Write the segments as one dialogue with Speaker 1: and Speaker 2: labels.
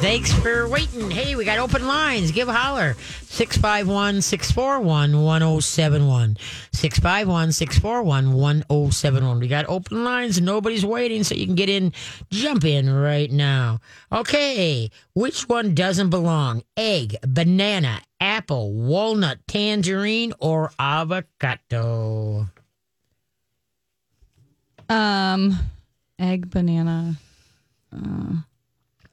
Speaker 1: Thanks for waiting. Hey, we got open lines. Give a holler. 651 641 1071. 651 641 1071. We got open lines. Nobody's waiting, so you can get in, jump in right now. Okay, which one doesn't belong? Egg, banana, apple, walnut, tangerine, or avocado?
Speaker 2: Um, egg, banana. Uh,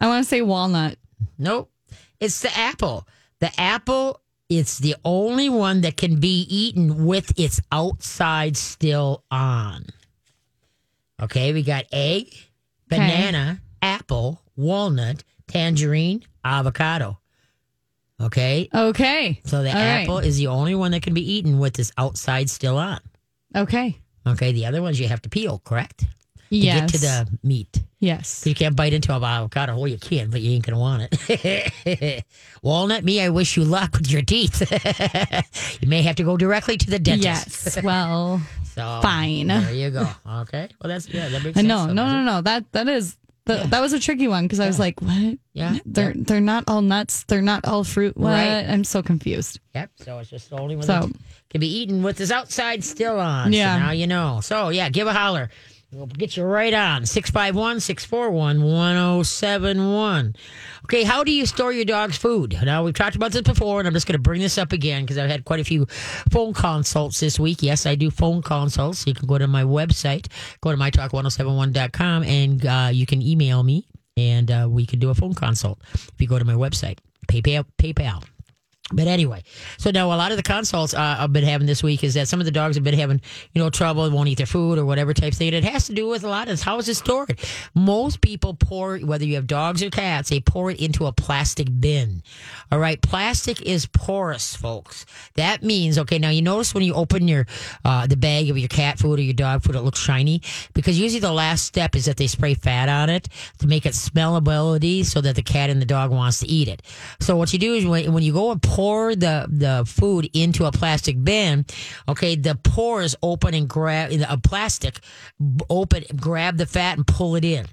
Speaker 2: I want to say walnut.
Speaker 1: Nope. It's the apple. The apple, it's the only one that can be eaten with its outside still on. Okay, we got egg, banana, apple, walnut, tangerine, avocado. Okay,
Speaker 2: Okay.
Speaker 1: so the
Speaker 2: All right.
Speaker 1: apple is the only one that can be eaten with its outside still on.
Speaker 2: Okay.
Speaker 1: Okay, the other ones you have to peel, correct? To
Speaker 2: Yes.
Speaker 1: get to the meat.
Speaker 2: yes.
Speaker 1: You can't bite into an avocado. Well, you can, but you ain't gonna want it. Walnut, me, I wish you luck with your teeth. you may have to go directly to the dentist.
Speaker 2: Yes. Well,
Speaker 1: So
Speaker 2: Fine.
Speaker 1: There you go. Okay. Well, that's yeah. That makes
Speaker 2: uh,
Speaker 1: sense.
Speaker 2: no, no, no, no. That that is the, that was a tricky one because I was like, what?
Speaker 1: Yeah.
Speaker 2: They're they're not all nuts. They're not all fruit. What?
Speaker 1: Right.
Speaker 2: I'm so confused.
Speaker 1: Yep. So it's just the only one
Speaker 2: So-
Speaker 1: that can be eaten with his outside still on. So
Speaker 2: Yeah.
Speaker 1: now you know. So yeah, give a holler. We'll get you right on 651 641 1071. Okay, how do you store your dog's food? Now, we've talked about this before, and I'm just going to bring this up again because I've had quite a few phone consults this week. Yes, I do phone consults. You can go to my website, go to mytalk1071.com, and uh, you can email me, and uh, we can do a phone consult if you go to my website, PayPal. PayPal. But anyway, so now a lot of the consults uh, I've been having this week is that some of the dogs have been having, you know, trouble, won't eat their food or whatever type thing. And it has to do with a lot of how is it stored. Most people pour, whether you have dogs or cats, they pour it into a plastic bin. All right, plastic is porous, folks. That means okay. Now you notice when you open your uh, the bag of your cat food or your dog food, it looks shiny because usually the last step is that they spray fat on it to make it smellability, so that the cat and the dog wants to eat it. So what you do is when, when you go and pour the the food into a plastic bin, okay, the pores open and grab a plastic open, grab the fat and pull it in.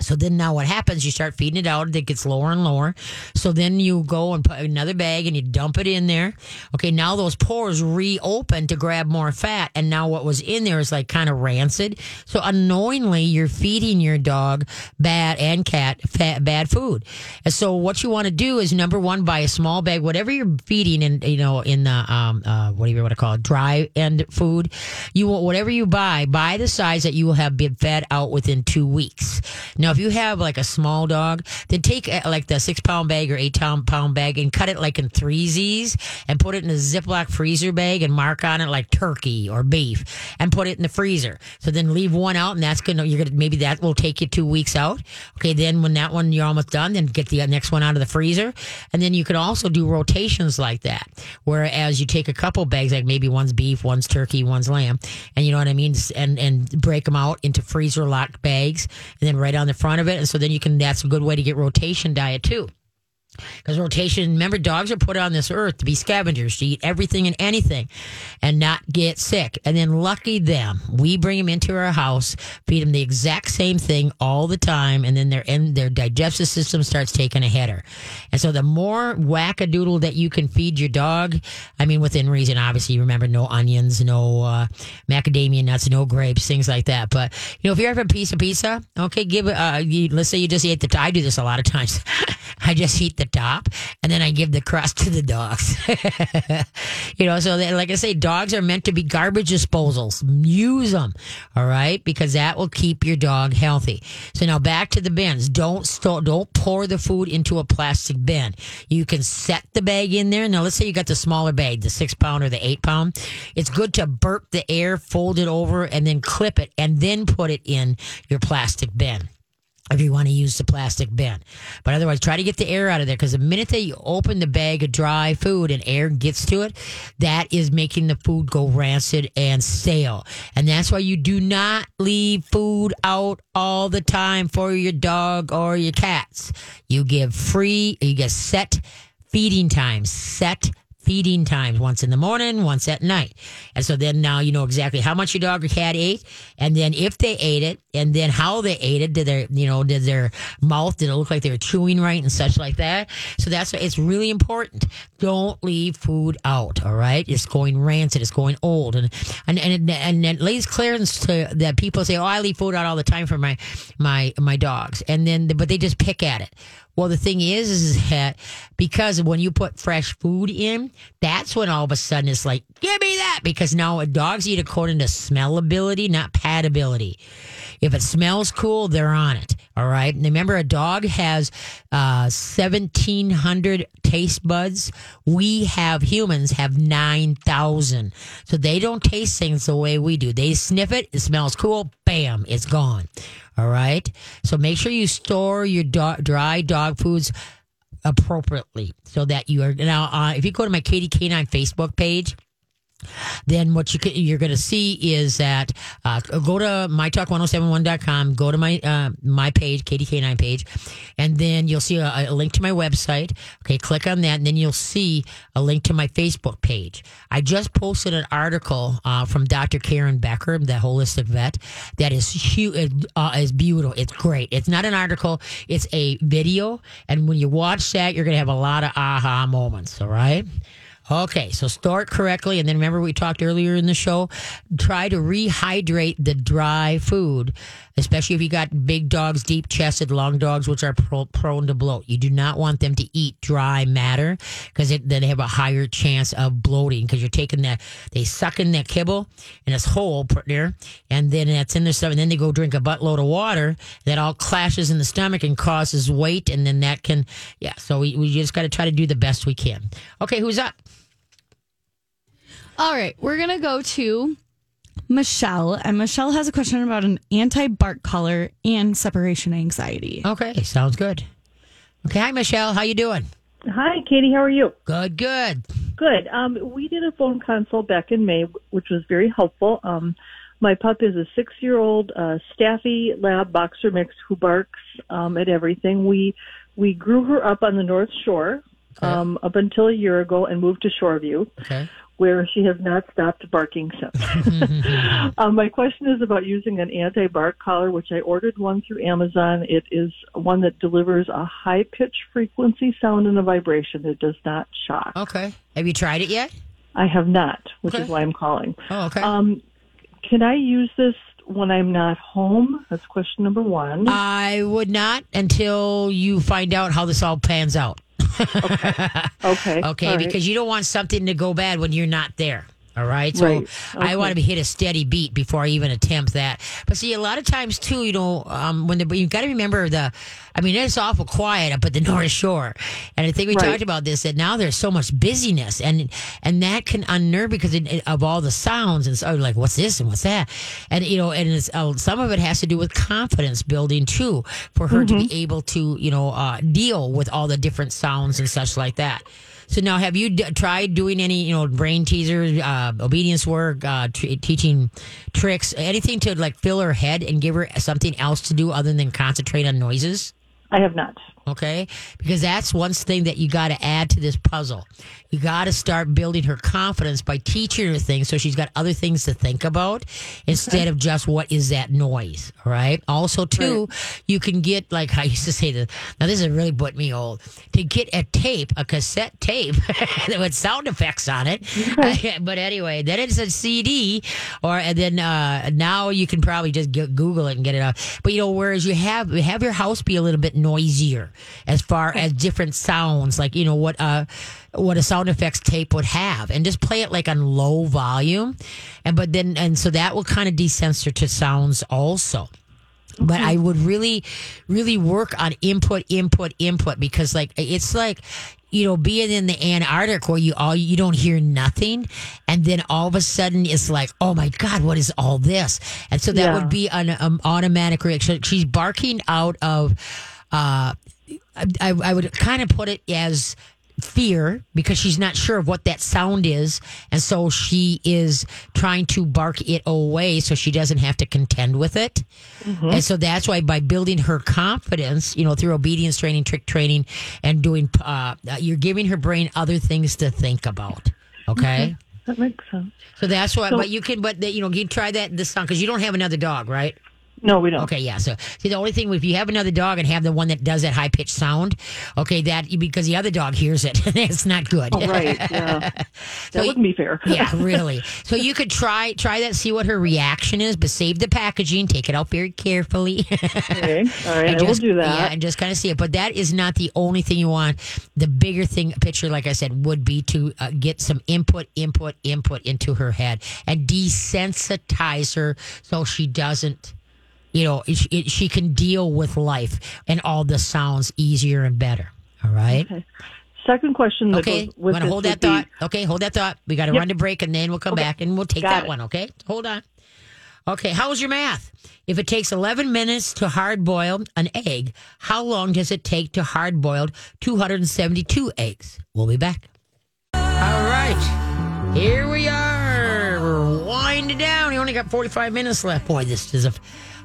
Speaker 1: So then now what happens? You start feeding it out. It gets lower and lower. So then you go and put another bag and you dump it in there. Okay. Now those pores reopen to grab more fat. And now what was in there is like kind of rancid. So unknowingly you're feeding your dog bad and cat fat, bad food. And so what you want to do is number one, buy a small bag, whatever you're feeding in, you know, in the, um, uh, what do you want to call it? Dry end food. You want whatever you buy, buy the size that you will have been fed out within two weeks. Now, if you have like a small dog, then take uh, like the six pound bag or eight pound pound bag and cut it like in three Z's and put it in a Ziploc freezer bag and mark on it like turkey or beef and put it in the freezer. So then leave one out and that's gonna you're gonna maybe that will take you two weeks out. Okay, then when that one you're almost done, then get the next one out of the freezer, and then you can also do rotations like that. Whereas you take a couple bags, like maybe one's beef, one's turkey, one's lamb, and you know what I mean, and and break them out into freezer locked bags, and then right on the front of it, and so then you can. That's a good way to get rotation diet too. Because rotation, remember, dogs are put on this earth to be scavengers, to eat everything and anything and not get sick. And then, lucky them, we bring them into our house, feed them the exact same thing all the time, and then their and their digestive system starts taking a header. And so, the more wackadoodle that you can feed your dog, I mean, within reason, obviously, remember, no onions, no uh, macadamia nuts, no grapes, things like that. But, you know, if you're having a piece of pizza, okay, give it, uh, you, let's say you just eat the, I do this a lot of times. I just eat the top and then I give the crust to the dogs. you know, so like I say, dogs are meant to be garbage disposals. Use them, all right, because that will keep your dog healthy. So now back to the bins. Don't store, don't pour the food into a plastic bin. You can set the bag in there. Now let's say you got the smaller bag, the six pound or the eight pound. It's good to burp the air, fold it over, and then clip it, and then put it in your plastic bin if you want to use the plastic bin. But otherwise, try to get the air out of there because the minute that you open the bag of dry food and air gets to it, that is making the food go rancid and stale. And that's why you do not leave food out all the time for your dog or your cats. You give free, you get set feeding times, set feeding times once in the morning, once at night. And so then now you know exactly how much your dog or cat ate, and then if they ate it, and then how they ate it. Did their, you know, did their mouth, did it look like they were chewing right and such like that? So that's, why it's really important. Don't leave food out, all right? It's going rancid, it's going old. And, and, and, and, and lays clearance to that people say, oh, I leave food out all the time for my, my, my dogs. And then, but they just pick at it. Well, the thing is, is that because when you put fresh food in, that's when all of a sudden it's like, give me that. Because now dogs eat according to smellability, not patability. If it smells cool, they're on it. All right. And remember, a dog has uh, 1,700 taste buds. We have humans have 9,000. So they don't taste things the way we do. They sniff it, it smells cool, bam, it's gone. All right. So make sure you store your do- dry dog foods appropriately so that you are now, uh, if you go to my Katie K9 Facebook page, then what you can, you're going to see is that uh, go to mytalk1071.com, go to my uh, my page, Katie K9 page, and then you'll see a, a, link to my website. Okay, click on that, and then you'll see a link to my Facebook page. I just posted an article uh, from Dr. Karen Becker, the holistic vet, that is huge, uh, is beautiful. It's great. It's not an article; it's a video, and when you watch that, you're going to have a lot of aha moments. All right. Okay, so store it correctly. And then remember, we talked earlier in the show try to rehydrate the dry food, especially if you got big dogs, deep chested, long dogs, which are pro- prone to bloat. You do not want them to eat dry matter because then they have a higher chance of bloating because you're taking that, they suck in that kibble and it's whole there, and then that's in their stomach. And then they go drink a buttload of water that all clashes in the stomach and causes weight. And then that can, yeah, so we, we just got to try to do the best we can. Okay, who's up?
Speaker 2: All right, we're gonna go to Michelle, and Michelle has a question about an anti-bark collar and separation anxiety.
Speaker 1: Okay, sounds good. Okay, hi Michelle, how you doing?
Speaker 3: Hi, Katie. How are you?
Speaker 1: Good, good,
Speaker 3: good. Um, we did a phone consult back in May, which was very helpful. Um, my pup is a six-year-old uh, Staffy Lab boxer mix who barks um, at everything. We we grew her up on the North Shore okay. um, up until a year ago and moved to Shoreview.
Speaker 1: Okay
Speaker 3: where she has not stopped barking since. um, my question is about using an anti-bark collar, which I ordered one through Amazon. It is one that delivers a high pitch frequency sound and a vibration that does not shock.
Speaker 1: Okay. Have you tried it yet?
Speaker 3: I have not, which okay. is why I'm calling.
Speaker 1: Oh, okay.
Speaker 3: Um, can I use this when I'm not home? That's question number one.
Speaker 1: I would not until you find out how this all pans out
Speaker 3: okay. Okay.
Speaker 1: okay. because you don't want something to go bad when you're not there. All right. So right. Okay. I want to hit a steady beat before I even attempt that. But see, a lot of times too, you know, um, when the, you got to remember the, I mean, it's awful quiet up at the North Shore. And I think we right. talked about this that now there's so much busyness and, and that can unnerve because it, of all the sounds and so like, what's this and what's that? And, you know, and it's, uh, some of it has to do with confidence building too, for her mm-hmm. to be able to, you know, uh, deal with all the different sounds and such like that. So now, have you d- tried doing any, you know, brain teasers, uh, obedience work, uh, t- teaching tricks, anything to like fill her head and give her something else to do other than concentrate on noises?
Speaker 3: I have not.
Speaker 1: Okay. Because that's one thing that you got to add to this puzzle. You got to start building her confidence by teaching her things so she's got other things to think about instead okay. of just what is that noise. All right. Also, too, right. you can get, like I used to say this, now this is really put me old, to get a tape, a cassette tape that with sound effects on it. Okay. but anyway, then it's a CD, or and then uh, now you can probably just Google it and get it out. But, you know, whereas you have, have your house be a little bit noisier as far as different sounds, like you know what uh what a sound effects tape would have, and just play it like on low volume, and but then and so that will kind of desensor to sounds also. But I would really, really work on input, input, input because like it's like you know, being in the Antarctic where you all you don't hear nothing, and then all of a sudden it's like, oh my god, what is all this? And so that yeah. would be an um, automatic reaction. She's barking out of uh, I, I would kind of put it as fear because she's not sure of what that sound is. And so she is trying to bark it away so she doesn't have to contend with it. And so that's why by building her confidence, you know, through obedience training, trick training, and doing, uh, you're giving her brain other things to think about. Okay.
Speaker 3: That makes sense.
Speaker 1: So that's why,
Speaker 3: So-
Speaker 1: but you can, but you know, you try that this song because you don't have another dog, right?
Speaker 3: No, we don't.
Speaker 1: Okay, yeah. So, see, the only thing if you have another dog and have the one that does that high pitched sound, okay, that because the other dog hears it, it's not good.
Speaker 3: Oh, right. Yeah. That
Speaker 1: So-
Speaker 3: wouldn't be fair.
Speaker 1: yeah, really. So you could try try that, see what her reaction is, but save the packaging, take it out very carefully.
Speaker 3: okay. All right.
Speaker 1: and
Speaker 3: I will
Speaker 1: just-
Speaker 3: do that.
Speaker 1: Yeah, and just kind of see it. But that is not the only thing you want. The bigger thing, picture, like I said, would be to uh, get some input, input, input into her head and desensitize her so she doesn't. You know, it, it, she can deal with life and all the sounds easier and better. All right.
Speaker 3: Okay. Second question that
Speaker 1: Okay,
Speaker 3: goes with
Speaker 1: want to hold that
Speaker 3: be-
Speaker 1: thought? Okay, hold that thought. We got to
Speaker 3: Yep.
Speaker 1: run to break and then we'll come
Speaker 3: Okay.
Speaker 1: back and we'll take
Speaker 3: Got
Speaker 1: that
Speaker 3: it.
Speaker 1: one. Okay, hold on. Okay, how was your math? If it takes 11 minutes to hard boil an egg, how long does it take to hard boil 272 eggs? We'll be back. All right, here we are. We're winding down. We only got 45 minutes left. Boy, this is a.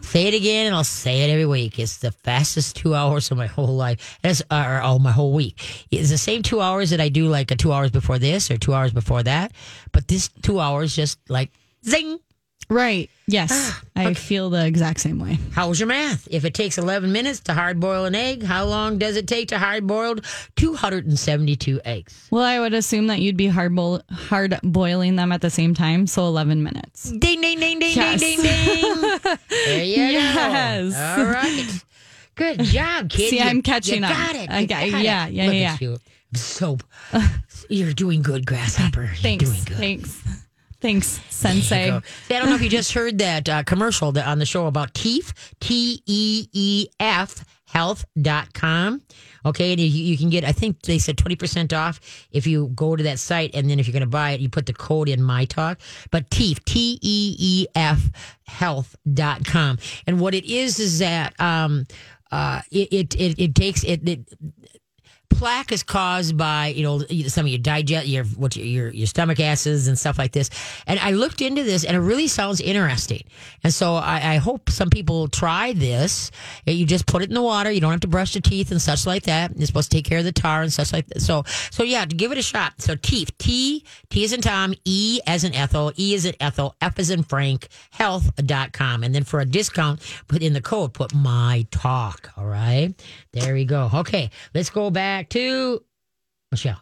Speaker 1: Say it again, and I'll say it every week. It's the fastest two hours of my whole life. It's, uh, or oh, my whole week. It's the same two hours that I do, like a two hours before this or two hours before that. But this two hours just like zing.
Speaker 2: Right. Yes. Ah, I feel the exact same way.
Speaker 1: How was your math? If it takes 11 minutes to hard boil an egg, how long does it take to hard boil 272 eggs?
Speaker 2: Well, I would assume that you'd be hard, boil- hard boiling them at the same time. So 11 minutes.
Speaker 1: Ding, ding, ding, ding,
Speaker 2: Yes.
Speaker 1: ding, ding, ding. There you
Speaker 2: Yes.
Speaker 1: go. All right. Good job, kid.
Speaker 2: See,
Speaker 1: You-
Speaker 2: I'm catching
Speaker 1: you
Speaker 2: up.
Speaker 1: Got it. You
Speaker 2: got-
Speaker 1: got
Speaker 2: yeah,
Speaker 1: it.
Speaker 2: yeah,
Speaker 1: Look
Speaker 2: yeah,
Speaker 1: at you. So, you're doing good, Grasshopper. You're
Speaker 2: Thanks.
Speaker 1: doing good.
Speaker 2: Thanks. Thanks, Sensei.
Speaker 1: See, I don't know if you just heard that uh, commercial that on the show about Teef, T E E F health.com. Okay. And you, you can get, I think they said 20% off if you go to that site. And then if you're going to buy it, you put the code in my talk. But Teef, T E E F health.com. And what it is is that, um, uh, it, it, it, it takes it, it plaque is caused by you know some of your digest your what your, your stomach acids and stuff like this. And i looked into this and it really sounds interesting. And so i, I hope some people try this. You just put it in the water. You don't have to brush your teeth and such like that. It's supposed to take care of the tar and such like that. So so yeah give it a shot. So teeth t t as in tom e as in ethel e as in ethel f as in frank health.com and then for a discount put in the code put my talk all right there we go okay let's go back to michelle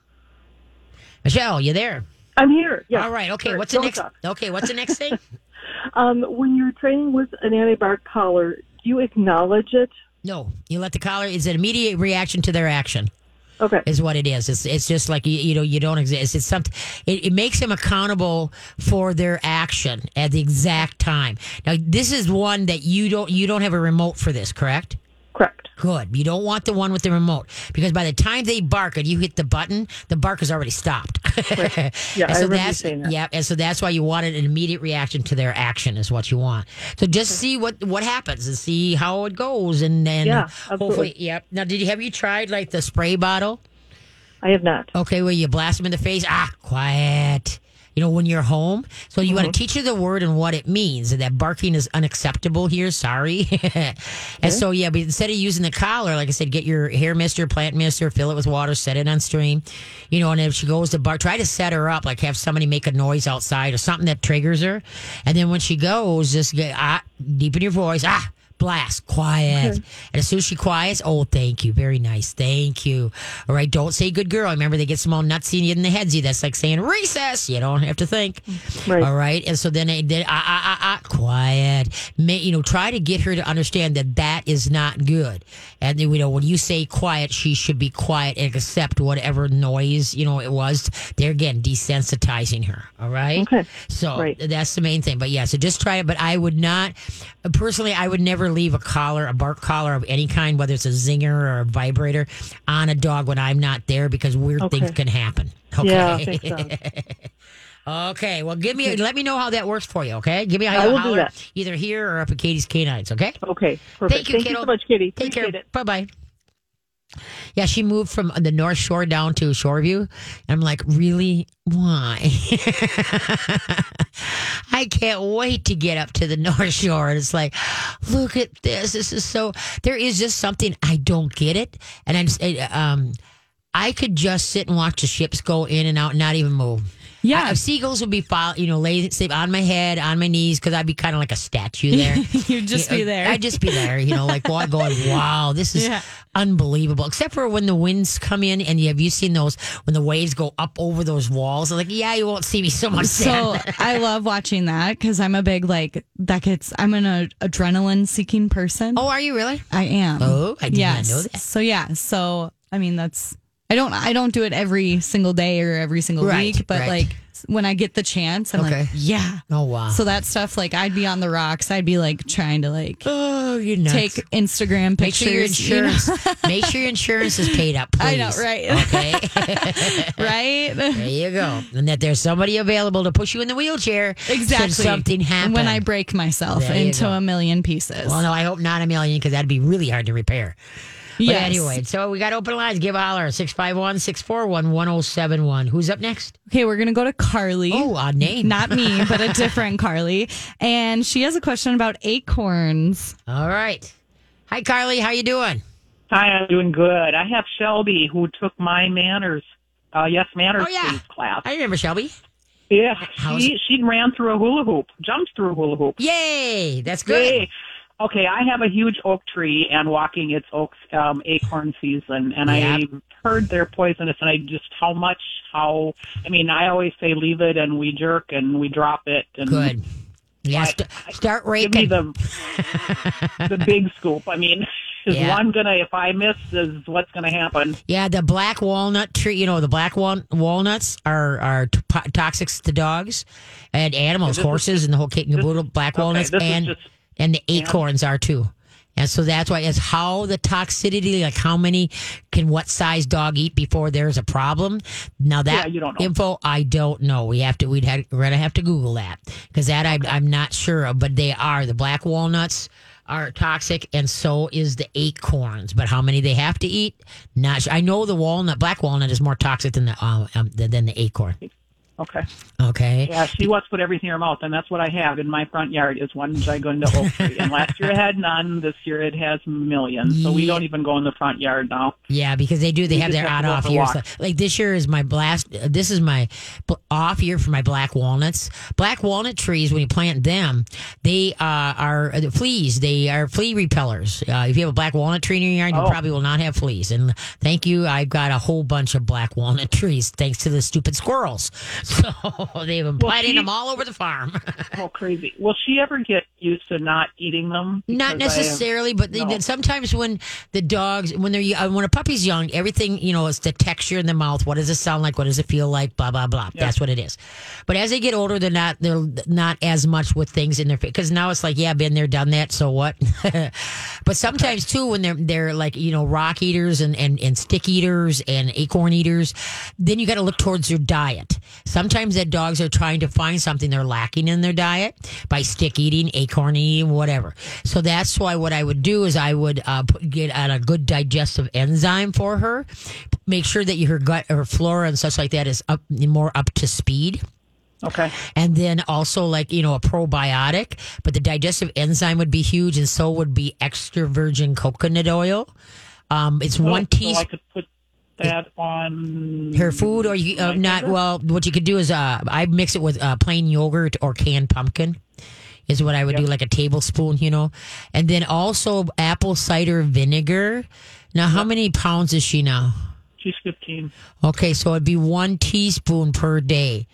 Speaker 1: michelle you there
Speaker 3: I'm here. Yeah.
Speaker 1: all right okay
Speaker 3: Sure.
Speaker 1: what's the
Speaker 3: Don't
Speaker 1: next
Speaker 3: talk.
Speaker 1: okay what's the next thing
Speaker 3: Um, when you're training with an anti-bark collar, do you acknowledge it?
Speaker 1: no you let the collar it's an immediate reaction to their action
Speaker 3: Okay.
Speaker 1: is what it is. It's it's just like you, you know you don't exist. It's something. It, it makes them accountable for their action at the exact time. Now this is one that you don't you don't have a remote for this, correct?
Speaker 3: Correct.
Speaker 1: Good. You don't want the one with the remote because by the time they bark and you hit the button, the bark has already stopped.
Speaker 3: Yeah,
Speaker 1: And
Speaker 3: I
Speaker 1: so
Speaker 3: remember
Speaker 1: that's
Speaker 3: saying that.
Speaker 1: yeah, and so that's why you wanted an immediate reaction to their action is what you want. So just see what what happens and see how it goes, and then
Speaker 3: Yeah,
Speaker 1: hopefully, yep. Now, did you have you tried like the spray bottle?
Speaker 3: I have not.
Speaker 1: Okay, well, you blast them in the face. Ah, quiet. You know, when you're home. So you want to teach her the word and what it means, and that barking is unacceptable here. Sorry. and so, yeah, but instead of using the collar, like I said, get your hair mister, plant mister, fill it with water, set it on stream. You know, and if she goes to bark, try to set her up, like have somebody make a noise outside or something that triggers her. And then when she goes, just get, ah, deepen your voice. Ah, blast, quiet. And as soon as she quiets, oh, thank you, very nice, thank you. All right, don't say good girl. I remember, they get some all nutsy in the headsy. That's like saying recess. You don't have to think.
Speaker 3: Right.
Speaker 1: All right, and so then, then ah ah ah ah, quiet. May, you know, try to get her to understand that that is not good. And you know, when you say quiet, she should be quiet and accept whatever noise you know it was. There again, desensitizing her. All right.
Speaker 3: Okay.
Speaker 1: So
Speaker 3: Right.
Speaker 1: that's the main thing. But yeah, so just try it. But I would not, personally, I would never leave a collar, a bark collar of any kind, whether it's a zinger or a vibrator, on a dog when I'm not there because weird
Speaker 3: Okay.
Speaker 1: things can happen. Okay.
Speaker 3: Yeah, sense.
Speaker 1: okay. Well, give me, let me know how that works for you. Okay. Give me how
Speaker 3: I
Speaker 1: you
Speaker 3: do
Speaker 1: holler
Speaker 3: that.
Speaker 1: either here or up at Katie's Canines. Okay.
Speaker 3: Okay. Perfect.
Speaker 1: Thank you, kiddo.
Speaker 3: so much, Kitty.
Speaker 1: Take care.
Speaker 3: Appreciate it.
Speaker 1: Bye bye. Yeah, she moved from the North Shore down to Shoreview. And I'm like, really? Why? I can't wait to get up to the North Shore. And it's like, look at this. This is so. There is just something I don't get it, and I'm. Um, I could just sit and watch the ships go in and out, and not even move.
Speaker 2: Yeah.
Speaker 1: I- seagulls would be, fol- you know, lay sleep on my head, on my knees, because I'd be kind of like a statue there.
Speaker 2: You'd just
Speaker 1: Yeah,
Speaker 2: be there.
Speaker 1: I'd just be there, you know, like wa- going, wow, this is
Speaker 2: Yeah.
Speaker 1: unbelievable. Except for when the winds come in, and you, have you seen those when the waves go up over those walls? I'm like, yeah, you won't see me so much.
Speaker 2: So. I love watching that because I'm a big like that gets. I'm an uh, adrenaline seeking person.
Speaker 1: oh, are you really?
Speaker 2: I am.
Speaker 1: Oh, I did
Speaker 2: yes.
Speaker 1: know that.
Speaker 2: So yeah. So I mean, that's I don't I don't do it every single day or every single
Speaker 1: Right,
Speaker 2: week, but
Speaker 1: right.
Speaker 2: like when I get the chance, I'm
Speaker 1: Okay.
Speaker 2: like, yeah.
Speaker 1: Oh, wow.
Speaker 2: So that stuff, like I'd be on the rocks. I'd be like trying to like
Speaker 1: oh, you're
Speaker 2: take Instagram
Speaker 1: Make sure your
Speaker 2: pictures. you know?
Speaker 1: make sure your insurance is paid up. Please.
Speaker 2: I know, right?
Speaker 1: Okay.
Speaker 2: right?
Speaker 1: there you go. And that there's somebody available to push you in the wheelchair.
Speaker 2: Exactly.
Speaker 1: Should something happen.
Speaker 2: when I break myself
Speaker 1: There
Speaker 2: into a million pieces.
Speaker 1: Well, no, I hope not a million because that'd be really hard to repair. But anyway, so we got open lines. Give a holler 651 641 1071. Who's up next?
Speaker 2: Okay, we're gonna go to Carly.
Speaker 1: Oh, odd name.
Speaker 2: Not me, but a different Carly. And she has a question about acorns.
Speaker 1: All right. Hi, Carly. How you doing?
Speaker 4: Hi, I'm doing good. I have Shelby who took my manners, uh, yes, manners
Speaker 1: Oh, yeah.
Speaker 4: class.
Speaker 1: I remember Shelby.
Speaker 4: Yeah,
Speaker 1: How's
Speaker 4: she she ran through a hula hoop, jumped through a hula hoop.
Speaker 1: Yay! That's good.
Speaker 4: Yay. Okay, I have a huge oak tree, and walking it's oak um, acorn season, and I
Speaker 1: Yep.
Speaker 4: heard they're poisonous, and I just how much how I mean I always say leave it, and we jerk and we drop it, and
Speaker 1: Good. Yeah, st- start
Speaker 4: give me
Speaker 1: raking.
Speaker 4: the the big scoop. I mean, is
Speaker 1: Yeah.
Speaker 4: one gonna if I miss is what's gonna happen?
Speaker 1: Yeah, the black walnut tree. You know, the black wal- walnuts are are t- po- toxic to dogs and animals,
Speaker 4: this is
Speaker 1: horses, and the whole kit and caboodle. Black
Speaker 4: okay,
Speaker 1: walnuts and
Speaker 4: just-
Speaker 1: and the acorns are too. And so that's why it's how the toxicity, like how many can what size dog eat before there's a problem. Now that
Speaker 4: Yeah, you don't know.
Speaker 1: info, I don't know. We have to, we'd have, we're gonna have to Google that because that I, I'm not sure of. But they are the black walnuts are toxic, and so is the acorns. But how many they have to eat, not sure. I know the walnut, black walnut, is more toxic than the uh, um, than the acorn.
Speaker 4: Okay.
Speaker 1: Okay.
Speaker 4: Yeah, she wants to put everything in her mouth, and that's what I have in my front yard is one gigantic oak tree. And last year it had none. This year it has millions. So we don't even go in the front yard now.
Speaker 1: Yeah, because they do. They
Speaker 4: You
Speaker 1: have their
Speaker 4: have
Speaker 1: on off
Speaker 4: for a
Speaker 1: years.
Speaker 4: walk.
Speaker 1: Like this year is my blast. This is my off year for my black walnuts. Black walnut trees, when you plant them, they uh, are uh, fleas. They are flea repellers. Uh, if you have a black walnut tree in your yard, you
Speaker 4: Oh.
Speaker 1: probably will not have fleas. And thank you. I've got a whole bunch of black walnut trees thanks to the stupid squirrels. So they've been
Speaker 4: Well, she-
Speaker 1: them all over the farm.
Speaker 4: Oh, crazy. Will she ever get used to not eating them?
Speaker 1: Not
Speaker 4: Because I have-
Speaker 1: necessarily, but they,
Speaker 4: No.
Speaker 1: sometimes when the dogs, when they're uh, when a puppy's young, everything you know, it's the texture in the mouth. What does it sound like? What does it feel like? Blah blah blah. That's what it is. But as they get older, they're not they're not as much with things in their face because now it's like, yeah, been there, done that. So what? but sometimes too, when they're they're like you know rock eaters and and and stick eaters and acorn eaters, then you got to look towards your diet. Sometimes that dogs are trying to find something they're lacking in their diet by stick eating, acorn eating, whatever. So that's why what I would do is I would uh, put, get a good digestive enzyme for her, make sure that her gut, her flora and such like that is up more up to speed
Speaker 4: Okay.
Speaker 1: and then also like you know a probiotic but the digestive enzyme would be huge and so would be extra virgin coconut oil um it's one
Speaker 4: So I
Speaker 1: teaspoon
Speaker 4: put that on
Speaker 1: her food or you uh, not well what you could do is uh i mix it with uh, plain yogurt or canned pumpkin is what i would do like a tablespoon you know and then also apple cider vinegar now how many pounds is she now
Speaker 4: She's 15.
Speaker 1: Okay, so it'd be one teaspoon per day.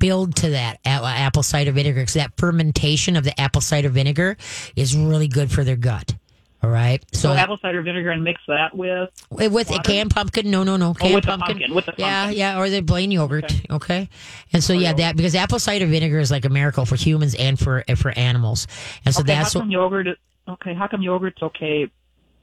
Speaker 1: Build to that apple cider vinegar because that fermentation of the apple cider vinegar is really good for their gut. All right.
Speaker 4: So,
Speaker 1: So,
Speaker 4: apple cider vinegar and mix that with.
Speaker 1: with with a canned pumpkin, no, no, no, canned
Speaker 4: Oh, with the
Speaker 1: pumpkin.
Speaker 4: pumpkin, with the
Speaker 1: yeah,
Speaker 4: pumpkin.
Speaker 1: yeah, or the plain yogurt. Okay.
Speaker 4: Okay.
Speaker 1: And so yeah,
Speaker 4: yogurt.
Speaker 1: that because apple cider vinegar is like a miracle for humans and for for animals. And so
Speaker 4: okay,
Speaker 1: that's
Speaker 4: how
Speaker 1: what
Speaker 4: come yogurt? Is, okay, how come yogurt's okay?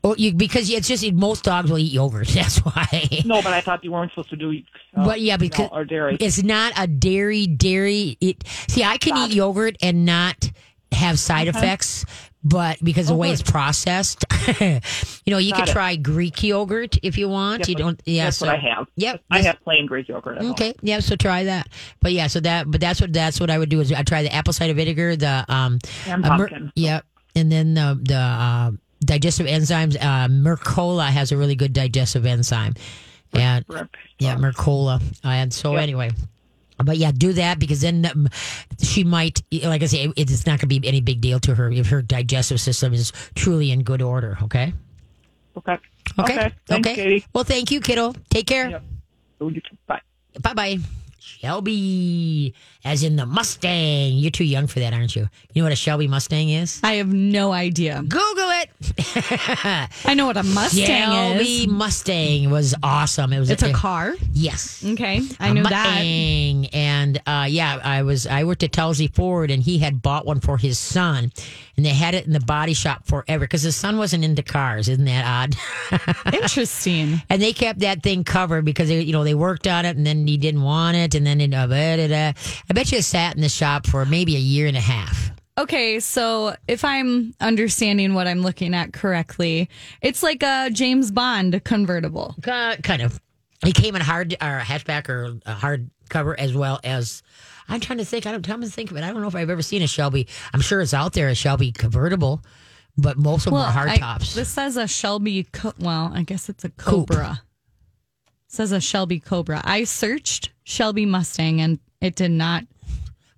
Speaker 1: oh, you, because it's just most dogs will eat yogurt. That's why.
Speaker 4: No, but I thought you weren't supposed to do. Uh,
Speaker 1: But yeah, because
Speaker 4: or dairy.
Speaker 1: it's not a dairy dairy. It see, I can eat yogurt and not have side effects but because the
Speaker 4: Oh,
Speaker 1: way
Speaker 4: good.
Speaker 1: it's processed, you know, you
Speaker 4: Got
Speaker 1: could
Speaker 4: it.
Speaker 1: try Greek yogurt if you want.
Speaker 4: Yep,
Speaker 1: you don't, yeah.
Speaker 4: That's
Speaker 1: so,
Speaker 4: what I have.
Speaker 1: Yep.
Speaker 4: I have plain Greek yogurt. At home.
Speaker 1: Okay, yeah, so try that. But yeah, so that, but that's what that's what I would do is I try the apple cider vinegar, the um,
Speaker 4: And
Speaker 1: uh, mer-
Speaker 4: pumpkin.
Speaker 1: yep, and then the the uh, digestive enzymes. Uh, Mercola has a really good digestive enzyme, and
Speaker 4: Rip.
Speaker 1: yeah, Mercola. And so
Speaker 4: Yep.
Speaker 1: anyway. But yeah, do that because then um, she might, like I say, it- it's not going to be any big deal to her if her digestive system is truly in good order. Okay.
Speaker 4: Okay.
Speaker 1: Okay.
Speaker 4: Okay. Thanks, Katie.
Speaker 1: Well, thank you, kiddo. Take care.
Speaker 4: Yep. Bye.
Speaker 1: Bye bye. Shelby, as in the Mustang. You're too young for that, aren't you? You know what a Shelby Mustang is?
Speaker 2: I have no idea.
Speaker 1: Google it.
Speaker 2: I know what a Mustang is.
Speaker 1: Shelby
Speaker 2: is.
Speaker 1: Mustang was awesome. It was
Speaker 2: It's a car.
Speaker 1: Yes.
Speaker 2: Okay, I
Speaker 1: a
Speaker 2: knew that.
Speaker 1: And uh, yeah, I was I worked at Tulsey Ford, and he had bought one for his son, and they had it in the body shop forever because his son wasn't into cars. Isn't that odd?
Speaker 2: Interesting.
Speaker 1: and they kept that thing covered because they, you know, they worked on it, and then he didn't want it, and then it, uh, da, da, da. I bet you it sat in the shop for maybe a year and a half.
Speaker 2: Okay, so if I'm understanding what I'm looking at correctly, it's like a James Bond convertible.
Speaker 1: Uh, kind of. It came in hard or hatchback or a hard cover as well as. I'm trying to think. I don't. I'm trying to think of it. I don't know if I've ever seen a Shelby. I'm sure it's out there a Shelby convertible, but most of them are hard
Speaker 2: I-
Speaker 1: tops.
Speaker 2: This says a Shelby. Co- well, I guess it's a Cobra. says a Shelby Cobra. I searched Shelby Mustang and it did not.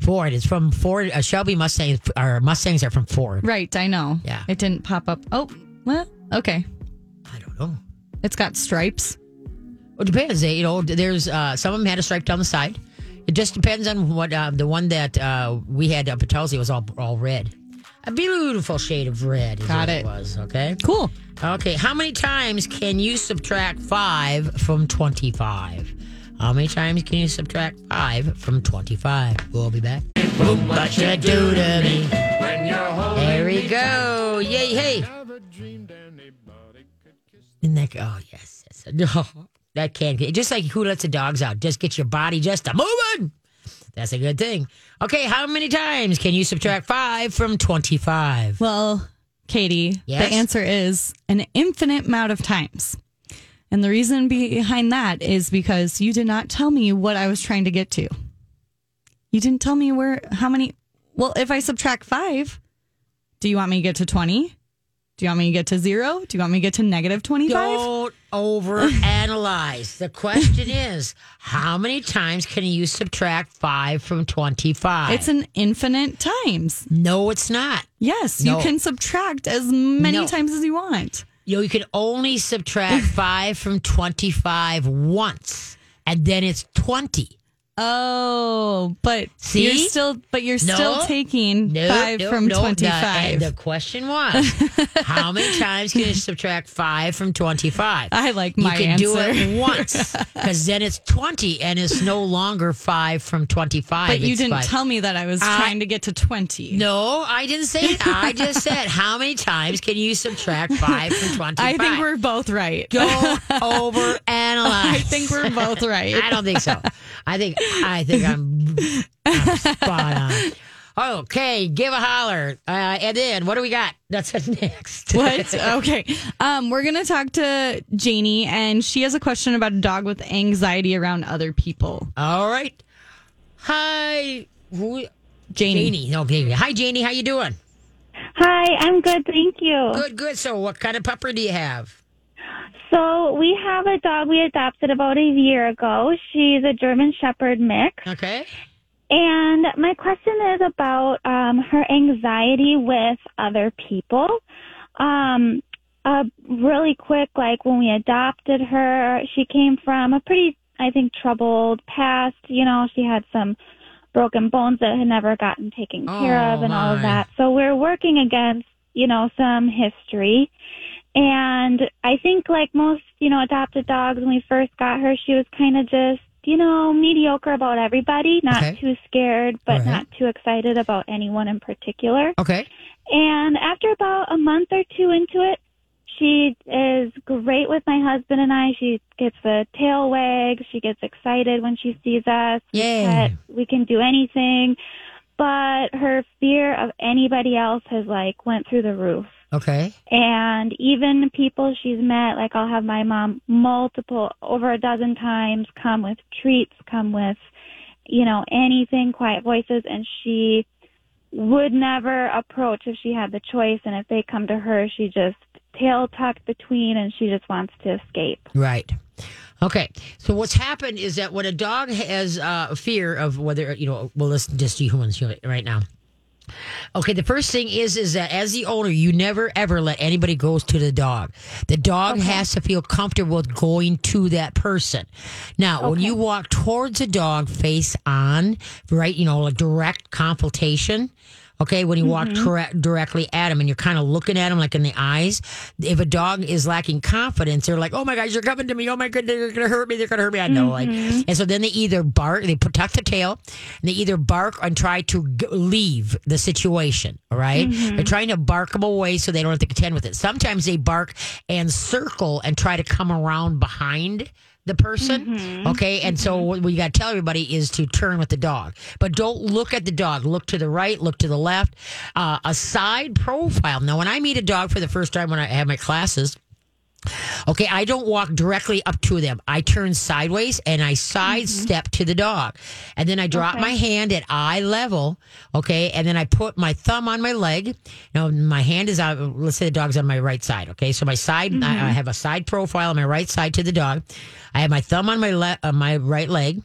Speaker 1: Ford. It's from Ford. A Shelby Mustang. Or Mustangs are from Ford.
Speaker 2: Right, I know.
Speaker 1: Yeah.
Speaker 2: It didn't pop up. Oh, well, okay.
Speaker 1: I don't know.
Speaker 2: It's got stripes.
Speaker 1: Well, it depends. They, you know, there's uh, some of them had a stripe down the side. It just depends on what uh, the one that uh, we had up at Tulsi was all all red. A beautiful shade of red. Is
Speaker 2: Got
Speaker 1: what
Speaker 2: it.
Speaker 1: was okay.
Speaker 2: Cool.
Speaker 1: Okay. How many times can you subtract five from twenty-five? How many times can you subtract five from twenty-five? We'll be back. Boom, what you do to me? There we go. Yay! Hey. Isn't that oh yes, yes. No, that can't get just like who lets the dogs out. Just get your body just a moving. That's a good thing. Okay, how many times can you subtract five from twenty-five?
Speaker 2: Well, Katie,
Speaker 1: Yes?
Speaker 2: the answer is an infinite amount of times. And the reason behind that is because you did not tell me what I was trying to get to. You didn't tell me where, how many. Well, if I subtract five, do you want me to get to 20? Do you want me to get to zero? Do you want me to get to negative 25?
Speaker 1: Don't overanalyze. the question is, how many times can you subtract five from twenty-five?
Speaker 2: It's an infinite times.
Speaker 1: no, it's not.
Speaker 2: Yes,
Speaker 1: No.
Speaker 2: you can subtract as many
Speaker 1: No.
Speaker 2: times as you want.
Speaker 1: You know, you can only subtract five from twenty-five once, and then it's twenty.
Speaker 2: Oh, but
Speaker 1: See?
Speaker 2: you're still, but you're
Speaker 1: No.
Speaker 2: still taking
Speaker 1: No,
Speaker 2: five
Speaker 1: no,
Speaker 2: from
Speaker 1: no, the-
Speaker 2: twenty-five.
Speaker 1: The, question was, how many times can you subtract five from twenty-five?
Speaker 2: I like my you
Speaker 1: can do it once because then it's twenty, and it's no longer five from twenty-five.
Speaker 2: but you didn't
Speaker 1: five.
Speaker 2: tell me that I was
Speaker 1: I-
Speaker 2: trying to get to twenty.
Speaker 1: No, I didn't say that. I just said how many times can you subtract five from twenty-five?
Speaker 2: I think we're both right.
Speaker 1: don't over analyze.
Speaker 2: I think we're both right.
Speaker 1: I don't think so. I think I think I'm, I'm spot on. Okay, give a holler, uh, and then what do we got? That's next.
Speaker 2: What? Okay. Um, we're gonna talk to Janie, and she has a question about a dog with anxiety around other people.
Speaker 1: All right. Hi, who?
Speaker 2: Janie.
Speaker 1: Janie. Okay. Hi, Janie. How you doing?
Speaker 5: Hi, I'm good, thank you.
Speaker 1: Good. Good. So, what kind of pupper do you have?
Speaker 5: So we have a dog we adopted about a year ago. She's a German Shepherd mix.
Speaker 1: Okay.
Speaker 5: And my question is about um, her anxiety with other people. Um, uh, really quick, like when we adopted her, she came from a pretty, I think, troubled past. You know, she had some broken bones that had never gotten taken care
Speaker 1: Oh,
Speaker 5: of and all of that. So we're working against, you know, some history. And I think like most, you know, adopted dogs, when we first got her, she was kind of just, you know, mediocre about everybody, not
Speaker 1: Okay.
Speaker 5: too scared, but
Speaker 1: Right.
Speaker 5: not too excited about anyone in particular.
Speaker 1: Okay.
Speaker 5: And after about a month or two into it, she is great with my husband and I. She gets the tail wag. She gets excited when she sees us.
Speaker 1: Yay.
Speaker 5: We can do anything. but her fear of anybody else has like went through the roof.
Speaker 1: Okay.
Speaker 5: And even people she's met, like I'll have my mom multiple, over a dozen times come with treats, come with, you know, anything, quiet voices, and she would never approach if she had the choice. And if they come to her, she just tail tucked between and she just wants to escape.
Speaker 1: Right. Okay. So what's happened is that when a dog has uh, fear of whether you know, well, let's just do humans right now. Okay, the first thing is is that as the owner, you never ever let anybody go to the dog. The dog has to feel comfortable with going to that person. Now, when you walk towards a dog face on, right, you know, a direct confrontation. Okay, when you walk mm-hmm. direct, directly at him and you're kind of looking at him like in the eyes, if a dog is lacking confidence, they're like, "Oh my gosh, you're coming to me! Oh my goodness, they're gonna hurt me! They're gonna hurt me!" I know, like, mm-hmm. and so then they either bark, they tuck the tail, and they either bark and try to g- leave the situation. All right? Mm-hmm. they're trying to bark them away so they don't have to contend with it. Sometimes they bark and circle and try to come around behind the person. Okay. And so what we got to tell everybody is to turn with the dog, but don't look at the dog. Look to the right, look to the left. Uh, a side profile. Now, when I meet a dog for the first time when I have my classes, Okay, I don't walk directly up to them. I turn sideways and I sidestep to the dog. And then I drop my hand at eye level. Okay, and then I put my thumb on my leg. Now, my hand is out. Let's say the dog's on my right side. Okay, so my side, I, I mm-hmm. have a side profile on my right side to the dog. I have my thumb on my le- on my right leg.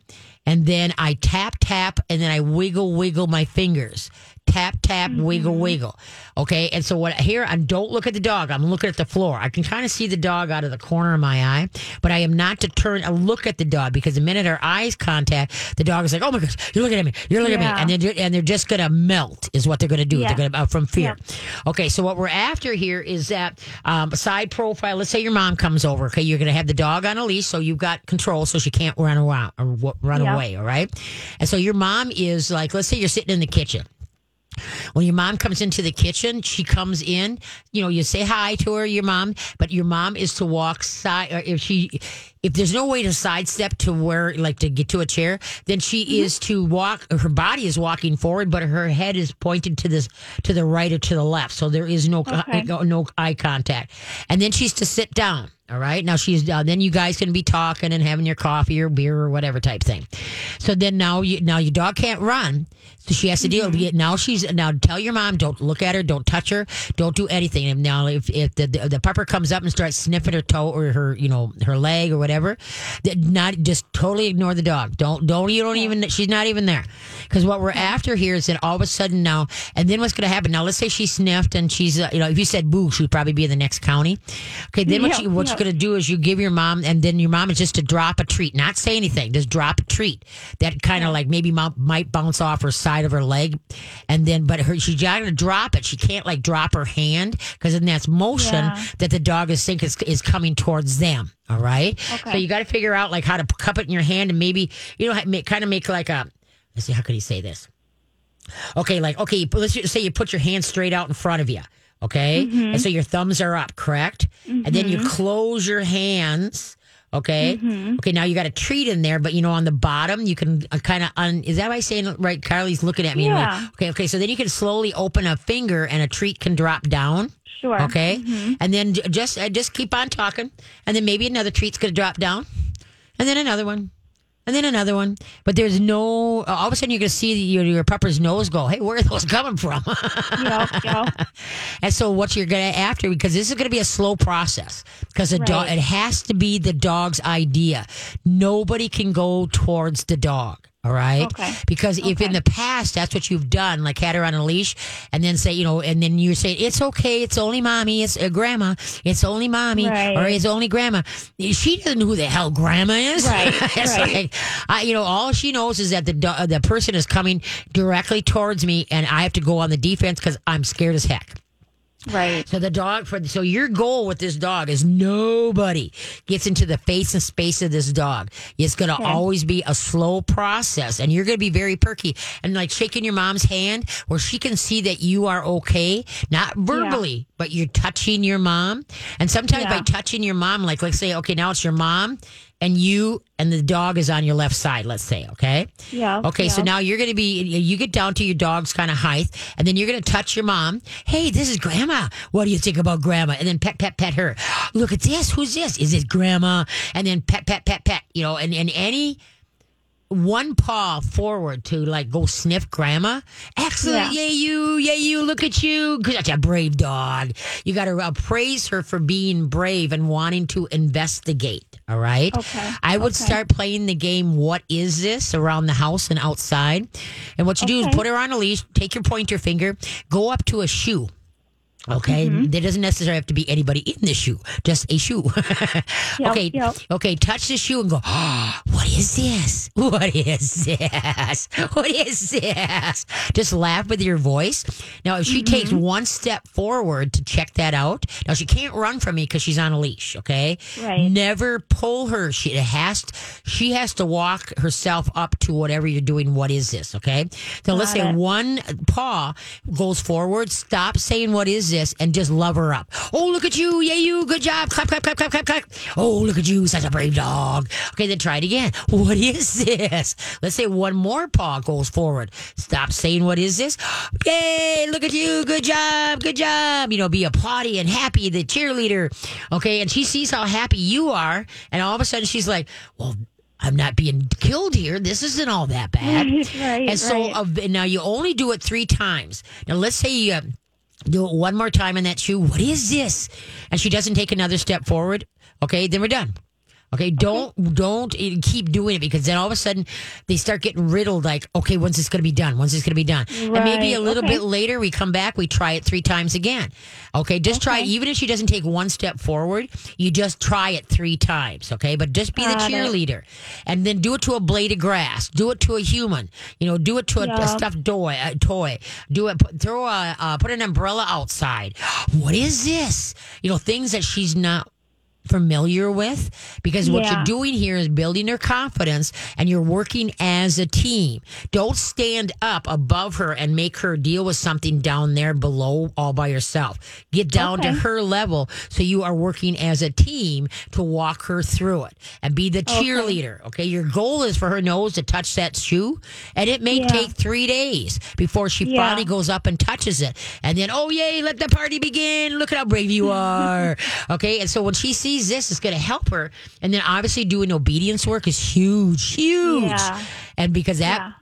Speaker 1: And then I tap, tap, and then I wiggle, wiggle my fingers. Tap, tap, wiggle, wiggle. Okay. And so what here, I don't look at the dog. I'm looking at the floor. I can kind of see the dog out of the corner of my eye, but I am not to turn a look at the dog because the minute our eyes contact, the dog is like, "Oh my gosh, you're looking at me, you're looking
Speaker 5: Yeah.
Speaker 1: at me," and they're and they're just gonna melt, is what they're gonna do.
Speaker 5: Yeah.
Speaker 1: They're gonna uh, from fear. Okay. So what we're after here is that um, side profile. Let's say your mom comes over. Okay, you're gonna have the dog on a leash, so you've got control, so she can't run around or w- run
Speaker 5: Yeah.
Speaker 1: away. All right. And so your mom is like, let's say you're sitting in the kitchen. When your mom comes into the kitchen, she comes in, you know, you say hi to her, your mom, but your mom is to walk side, or if she, if there's no way to sidestep to where, like to get to a chair, then she is to walk, her body is walking forward, but her head is pointed to this, to the right or to the left. So there is no,
Speaker 5: Okay.
Speaker 1: no eye contact. And then she's to sit down. All right. Now she's uh, then you guys can be talking and having your coffee or beer or whatever type thing. So then now you now your dog can't run, so she has to deal with it. Now she's now tell your mom don't look at her, don't touch her, don't do anything. And now if if the the, the pupper comes up and starts sniffing her toe or her you know her leg or whatever, that not just totally ignore the dog. Don't don't you don't even she's not even there because what we're after here is that all of a sudden now and then what's going to happen now? Let's say she sniffed and she's uh, you know if you said boo, she'd probably be in the next county. Okay, then what
Speaker 5: Yeah,
Speaker 1: you what
Speaker 5: yeah.
Speaker 1: you're going to do is you give your mom and then your mom is just to drop a treat, not say anything, just drop a treat that kind of like maybe mom might bounce off her side of her leg, and then but her she's got to drop it. She can't like drop her hand because then that's motion
Speaker 5: Yeah.
Speaker 1: that the dog is think is, is coming towards them. All right, so you got to figure out like how to cup it in your hand and maybe you know make, kind of make like a let's see how could he say this. Okay, like okay, let's just say you put your hand straight out in front of you. Okay, and mm-hmm. so your thumbs are up, correct? And then you mm-hmm. close your hands. Okay. Okay. Now you got a treat in there, but you know on the bottom you can uh, kind of un. Is that what I'm saying? Right? Carly's looking at me.
Speaker 5: Yeah.
Speaker 1: like, okay. Okay. So then you can slowly open a finger and a treat can drop down.
Speaker 5: Sure.
Speaker 1: Okay. And then just uh, just keep on talking, and then maybe another treat's gonna drop down, and then another one. And then another one, but there's no. All of a sudden, you're going to see your, your pupper's nose go. Hey, where are those coming from?
Speaker 5: Yep, yep.
Speaker 1: And so what you're going to after because this is going to be a slow process because the dog it has to be the dog's idea. Nobody can go towards the dog. All right.
Speaker 5: Okay.
Speaker 1: Because if in the past that's what you've done, like had her on a leash, and then say, you know, and then you say, it's okay, it's only mommy, it's uh, grandma, it's only mommy,
Speaker 5: Right.
Speaker 1: or it's only grandma. She doesn't know who the hell grandma is.
Speaker 5: Right,
Speaker 1: it's
Speaker 5: right.
Speaker 1: like, I, you know, all she knows is that the do- the person is coming directly towards me, and I have to go on the defense because I'm scared as heck.
Speaker 5: Right.
Speaker 1: So the dog for so your goal with this dog is nobody gets into the face and space of this dog. It's going to always be a slow process, and you're going to be very perky and like shaking your mom's hand where she can see that you are okay, not verbally, but you're touching your mom. And sometimes by touching your mom, like let's say, okay, now it's your mom and you and the dog is on your left side, let's say, okay?
Speaker 5: Yeah.
Speaker 1: Okay, so now you're going to be, you get down to your dog's kind of height, and then you're going to touch your mom. Hey, this is grandma. What do you think about grandma? And then pet, pet, pet her. Look at this. Who's this? Is it grandma? And then pet, pet, pet, pet, you know, and, and any one paw forward to like go sniff grandma. Excellent.
Speaker 5: Yeah.
Speaker 1: Yay, you. Yay, you. Look at you. That's a brave dog. You got to uh, praise her for being brave and wanting to investigate. All right.
Speaker 5: Okay.
Speaker 1: I would
Speaker 5: Okay.
Speaker 1: start playing the game, What is this? around the house and outside. And what you do is put her on a leash, take your pointer finger, go up to a shoe. Okay,
Speaker 5: Mm-hmm.
Speaker 1: there doesn't necessarily have to be anybody in the shoe, just a shoe.
Speaker 5: Yep,
Speaker 1: okay,
Speaker 5: yep.
Speaker 1: okay, touch the shoe and go, oh, what is this? What is this? What is this? Just laugh with your voice. Now, if she takes
Speaker 5: Mm-hmm.
Speaker 1: one step forward to check that out, now she can't run from me because she's on a leash, okay?
Speaker 5: Right.
Speaker 1: Never pull her. She has to, she has to walk herself up to whatever you're doing. What is this? Okay. So let's say
Speaker 5: it.
Speaker 1: one paw goes forward. Stop saying what is this and just love her up. Oh, look at you. Yay, you. Good job. Clap, clap, clap, clap, clap, clap. Oh, look at you. Such a brave dog. Okay, then try it again. What is this? Let's say one more paw goes forward. Stop saying what is this. Yay, look at you. Good job. Good job. You know, be applauding and happy, the cheerleader. Okay, and she sees how happy you are, and all of a sudden she's like, well, I'm not being killed here. This isn't all that bad.
Speaker 5: Right, right,
Speaker 1: and so
Speaker 5: right.
Speaker 1: uh, now you only do it three times. Now let's say you uh, do it one more time in that shoe. What is this? And she doesn't take another step forward. Okay, then we're done. Okay, don't don't uh, keep doing it because then all of a sudden they start getting riddled. Like, okay, when's this going to be done? When's this going to be done? And maybe a little
Speaker 5: okay.
Speaker 1: bit later we come back, we try it three times again. Okay, just try. it. Even if she doesn't take one step forward, you just try it three times. Okay, but just be the
Speaker 5: Got it.
Speaker 1: cheerleader, and then do it to a blade of grass. Do it to a human. You know, do it to a, a stuffed toy. A toy. Do it. Put, throw a uh, put an umbrella outside. What is this? You know, things that she's not familiar with because what
Speaker 5: Yeah.
Speaker 1: you're doing here is building her confidence and you're working as a team. Don't stand up above her and make her deal with something down there below all by yourself. Get down to her level so you are working as a team to walk her through it and be the cheerleader. Okay. Your goal is for her nose to touch that shoe and it may
Speaker 5: Yeah.
Speaker 1: take three days before she
Speaker 5: Yeah.
Speaker 1: finally goes up and touches it. And then, oh, yay, let the party begin. Look at how brave you are. okay. And so when she sees this, is going to help her. And then obviously doing obedience work is huge, huge.
Speaker 5: Yeah.
Speaker 1: And because that
Speaker 5: Yeah.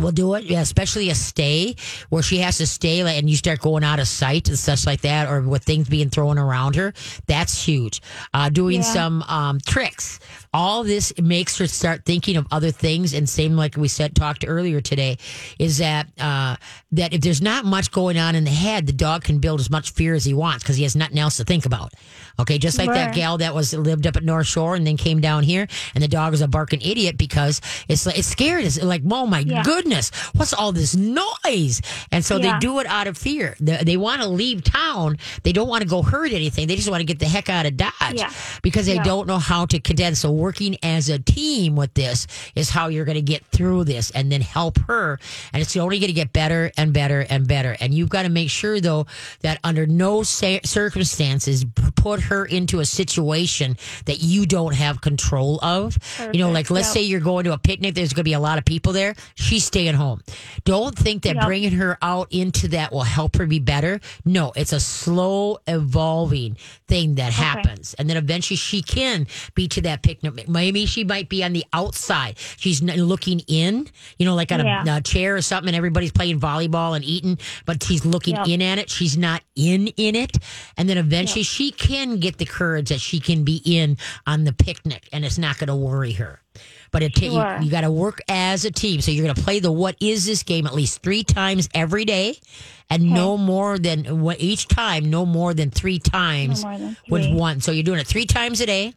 Speaker 1: Will do it, yeah, especially a stay where she has to stay like, and you start going out of sight and such like that, or with things being thrown around her. That's huge. Uh, doing
Speaker 5: Yeah.
Speaker 1: some um, tricks. All this makes her start thinking of other things. And same like we said, talked earlier today, is that uh, that if there's not much going on in the head, the dog can build as much fear as he wants because he has nothing else to think about. Okay, just like that gal that was lived up at North Shore and then came down here, and the dog was a barking idiot because it's like it's scared. It's like, oh my
Speaker 5: Yeah.
Speaker 1: goodness, what's all this noise? And so
Speaker 5: Yeah.
Speaker 1: they do it out of fear. They, they want to leave town. They don't want to go hurt anything. They just want to get the heck out of Dodge
Speaker 5: Yeah.
Speaker 1: because they
Speaker 5: Yeah.
Speaker 1: don't know how to contend. So working as a team with this is how you're going to get through this and then help her. And it's only going to get better and better and better. And you've got to make sure though that under no circumstances put her into a situation that you don't have control of. You know, like let's
Speaker 5: Yep.
Speaker 1: say you're going to a picnic, there's going to be a lot of people there. She's staying home. Don't think that
Speaker 5: Yep.
Speaker 1: bringing her out into that will help her be better. No, it's a slow evolving thing that happens. And then eventually she can be to that picnic. Maybe she might be on the outside. She's looking in, you know, like on a,
Speaker 5: Yeah.
Speaker 1: a chair or something and everybody's playing volleyball and eating, but she's looking
Speaker 5: Yep.
Speaker 1: in at it. She's not in in it. And then eventually she can get the courage that she can be in on the picnic and it's not going to worry her. But it
Speaker 5: Sure.
Speaker 1: you, you got to work as a team. So you're going to play the what is this game at least three times every day, and no more than each time, no more than three times
Speaker 5: more than
Speaker 1: with one. So you're doing it three times a day,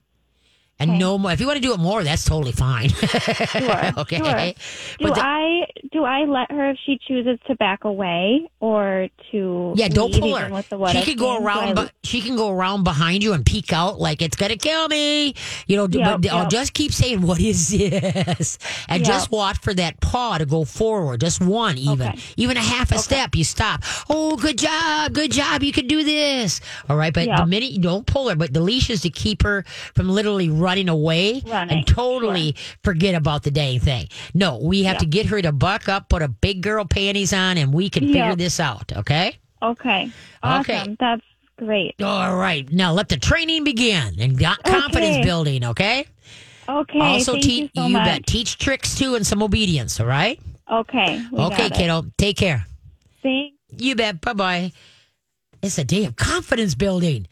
Speaker 1: and
Speaker 5: Okay.
Speaker 1: no more. If you want to do it more, that's totally fine.
Speaker 5: Sure.
Speaker 1: okay.
Speaker 5: Sure. Do
Speaker 1: the-
Speaker 5: I do I let her if she chooses to back away or to
Speaker 1: Yeah, don't pull her.
Speaker 5: With the what
Speaker 1: She can go around.
Speaker 5: I-
Speaker 1: But she can go around behind you and peek out like it's gonna kill me. You know,
Speaker 5: Yep,
Speaker 1: but I'll just keep saying, "What is this?" And
Speaker 5: Yep.
Speaker 1: just watch for that paw to go forward. Just one, even,
Speaker 5: Okay.
Speaker 1: even a half a step. You stop. Oh, good job, good job. You can do this. All right, but the minute you don't pull her, but the leash is to keep her from literally running away
Speaker 5: Running,
Speaker 1: and totally forget about the dang thing. No, we have to get her to buck up, put a big girl panties on, and we can figure this out. Okay.
Speaker 5: Okay. Awesome.
Speaker 1: Okay.
Speaker 5: That's great.
Speaker 1: All right. Now let the training begin and got confidence
Speaker 5: Okay.
Speaker 1: building. Okay.
Speaker 5: Okay.
Speaker 1: also, teach
Speaker 5: you so much.
Speaker 1: bet teach tricks too and some obedience. All right.
Speaker 5: Okay.
Speaker 1: okay, kiddo. Take care.
Speaker 5: Thanks.
Speaker 1: You bet. Bye bye. It's a day of confidence building.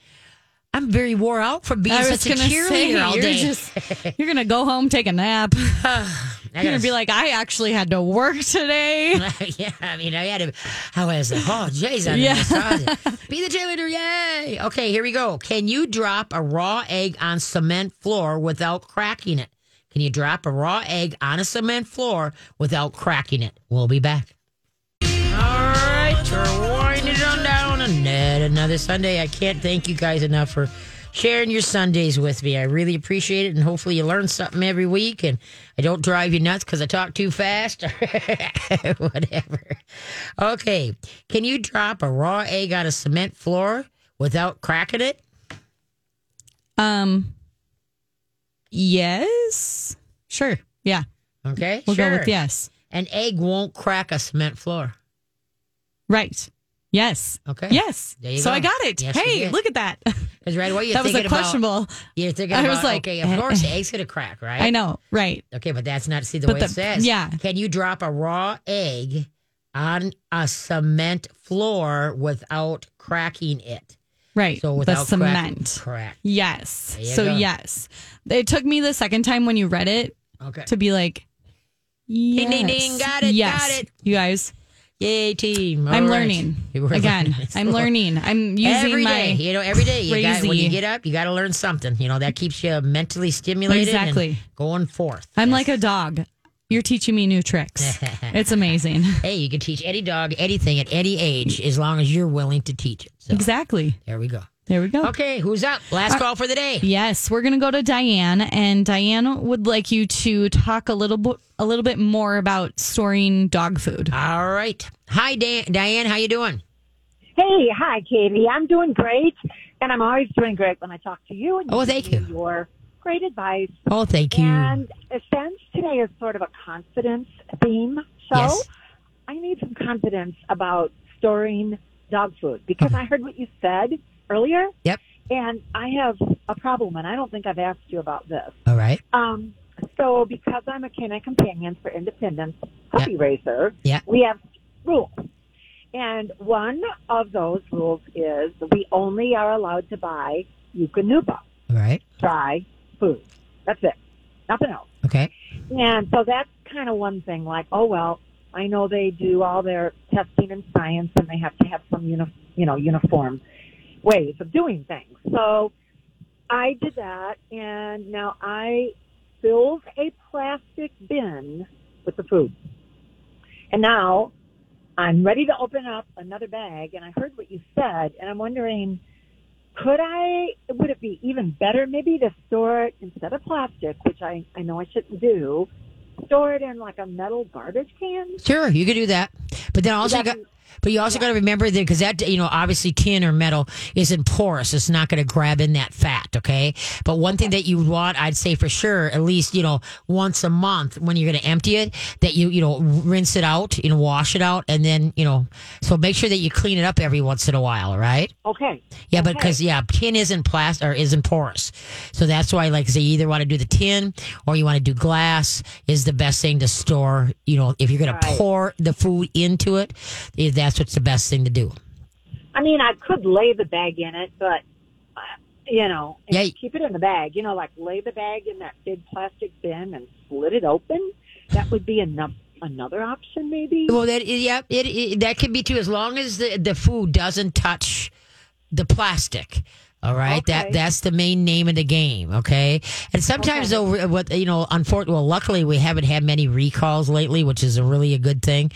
Speaker 1: I'm very wore out from being
Speaker 2: I
Speaker 1: such a
Speaker 2: gonna
Speaker 1: cheerleader
Speaker 2: say
Speaker 1: all
Speaker 2: you're
Speaker 1: day.
Speaker 2: just you're gonna go home, take a nap. You're gonna be like, I actually had to work today.
Speaker 1: yeah, I mean, I had to. Oh, I was like, oh, Jay's on
Speaker 2: Yeah.
Speaker 1: the Be the cheerleader, yay! Okay, here we go. Can you drop a raw egg on cement floor without cracking it? Can you drop a raw egg on a cement floor without cracking it? We'll be back. All right, we're winding on down, and yet another Sunday. I can't thank you guys enough for sharing your Sundays with me. I really appreciate it, and hopefully you learn something every week. And I don't drive you nuts because I talk too fast, or whatever. Okay, can you drop a raw egg on a cement floor without cracking it?
Speaker 2: Um, yes, sure, yeah,
Speaker 1: Okay,
Speaker 2: we'll
Speaker 1: sure.
Speaker 2: go with yes.
Speaker 1: An egg won't crack a cement floor.
Speaker 2: Right. Yes.
Speaker 1: Okay.
Speaker 2: Yes.
Speaker 1: You
Speaker 2: so
Speaker 1: go.
Speaker 2: I got it.
Speaker 1: Yes,
Speaker 2: hey, look at that.
Speaker 1: Because right away you're
Speaker 2: that was
Speaker 1: thinking
Speaker 2: a
Speaker 1: about
Speaker 2: questionable.
Speaker 1: you're thinking
Speaker 2: I
Speaker 1: about
Speaker 2: was like,
Speaker 1: okay, of course the egg's gonna crack, right?
Speaker 2: I know. Right.
Speaker 1: Okay, but that's not see the
Speaker 2: But
Speaker 1: way
Speaker 2: the-
Speaker 1: it says.
Speaker 2: yeah.
Speaker 1: Can you drop a raw egg on a cement floor without cracking it?
Speaker 2: Right.
Speaker 1: So
Speaker 2: the
Speaker 1: without cracking-
Speaker 2: cement.
Speaker 1: correct.
Speaker 2: Yes. So
Speaker 1: go.
Speaker 2: yes. It took me the second time when you read it
Speaker 1: Okay.
Speaker 2: to be like, yes.
Speaker 1: ding, ding, got it,
Speaker 2: Yes.
Speaker 1: got it.
Speaker 2: You guys,
Speaker 1: Yay, team!
Speaker 2: I'm
Speaker 1: All right.
Speaker 2: learning again.
Speaker 1: learning.
Speaker 2: I'm learning. I'm using
Speaker 1: every day. my you know, every day. You got, when you get up, you got to learn something. You know that keeps you mentally stimulated
Speaker 2: Exactly.
Speaker 1: and going forth.
Speaker 2: I'm like a dog. You're teaching me new tricks. it's amazing.
Speaker 1: Hey, you can teach any dog anything at any age as long as you're willing to teach it. So
Speaker 2: Exactly.
Speaker 1: there we go.
Speaker 2: There we go.
Speaker 1: Okay, who's up? Last uh, call for the day.
Speaker 2: Yes, we're going to go to Diane, and Diane would like you to talk a little bit, a little bit more about storing dog food.
Speaker 1: All right. Hi, Dan- Diane. How you doing?
Speaker 6: Hey, hi, Katie. I'm doing great, and I'm always doing great when I talk to you. And
Speaker 1: Oh,
Speaker 6: give
Speaker 1: thank you.
Speaker 6: Your great advice.
Speaker 1: Oh, thank you.
Speaker 6: And since today is sort of a confidence theme show,
Speaker 1: Yes.
Speaker 6: I need some confidence about storing dog food because I heard what you said earlier.
Speaker 1: Yep.
Speaker 6: And I have a problem, and I don't think I've asked you about this.
Speaker 1: All right.
Speaker 6: Um, so because I'm a canine companion for Independence Puppy Raiser,
Speaker 1: Yeah.
Speaker 6: we have rules. And one of those rules is we only are allowed to buy Eukanuba,
Speaker 1: All right.
Speaker 6: dry food. That's it. Nothing else.
Speaker 1: Okay.
Speaker 6: And so that's kind of one thing like, oh, well, I know they do all their testing and science and they have to have some, uni- you know, uniform ways of doing things. So I did that and now I filled a plastic bin with the food. And now I'm ready to open up another bag and I heard what you said and I'm wondering, could I, would it be even better maybe to store it instead of plastic, which I, I know I shouldn't do, store it in like a metal garbage can?
Speaker 1: Sure, you could do that. But then also you got.
Speaker 6: That-
Speaker 1: But you also got to remember that because that you know obviously tin or metal isn't porous. It's not going to grab in that fat. Okay. But one thing that you would want, I'd say for sure, at least you know once a month when you're going to empty it, that you you know rinse it out, you know wash it out, and then you know so make sure that you clean it up every once in a while. right?
Speaker 6: Okay.
Speaker 1: Yeah, but because yeah, tin isn't plastic or isn't porous, so that's why like say you either want to do the tin or you want to do glass is the best thing to store. You know, if you're going to pour the food into it, eh, that's what's the best thing to do.
Speaker 6: I mean, I could lay the bag in it, but, uh, you know,
Speaker 1: Yeah.
Speaker 6: keep it in the bag, you know, like lay the bag in that big plastic bin and split it open. That would be enough. Another option, maybe.
Speaker 1: Well, that yeah, it, it that could be too as long as the the food doesn't touch the plastic. All right, that that's the main name of the game. Okay, and sometimes though, what you know, unfortunately, well, luckily we haven't had many recalls lately, which is a really a good thing.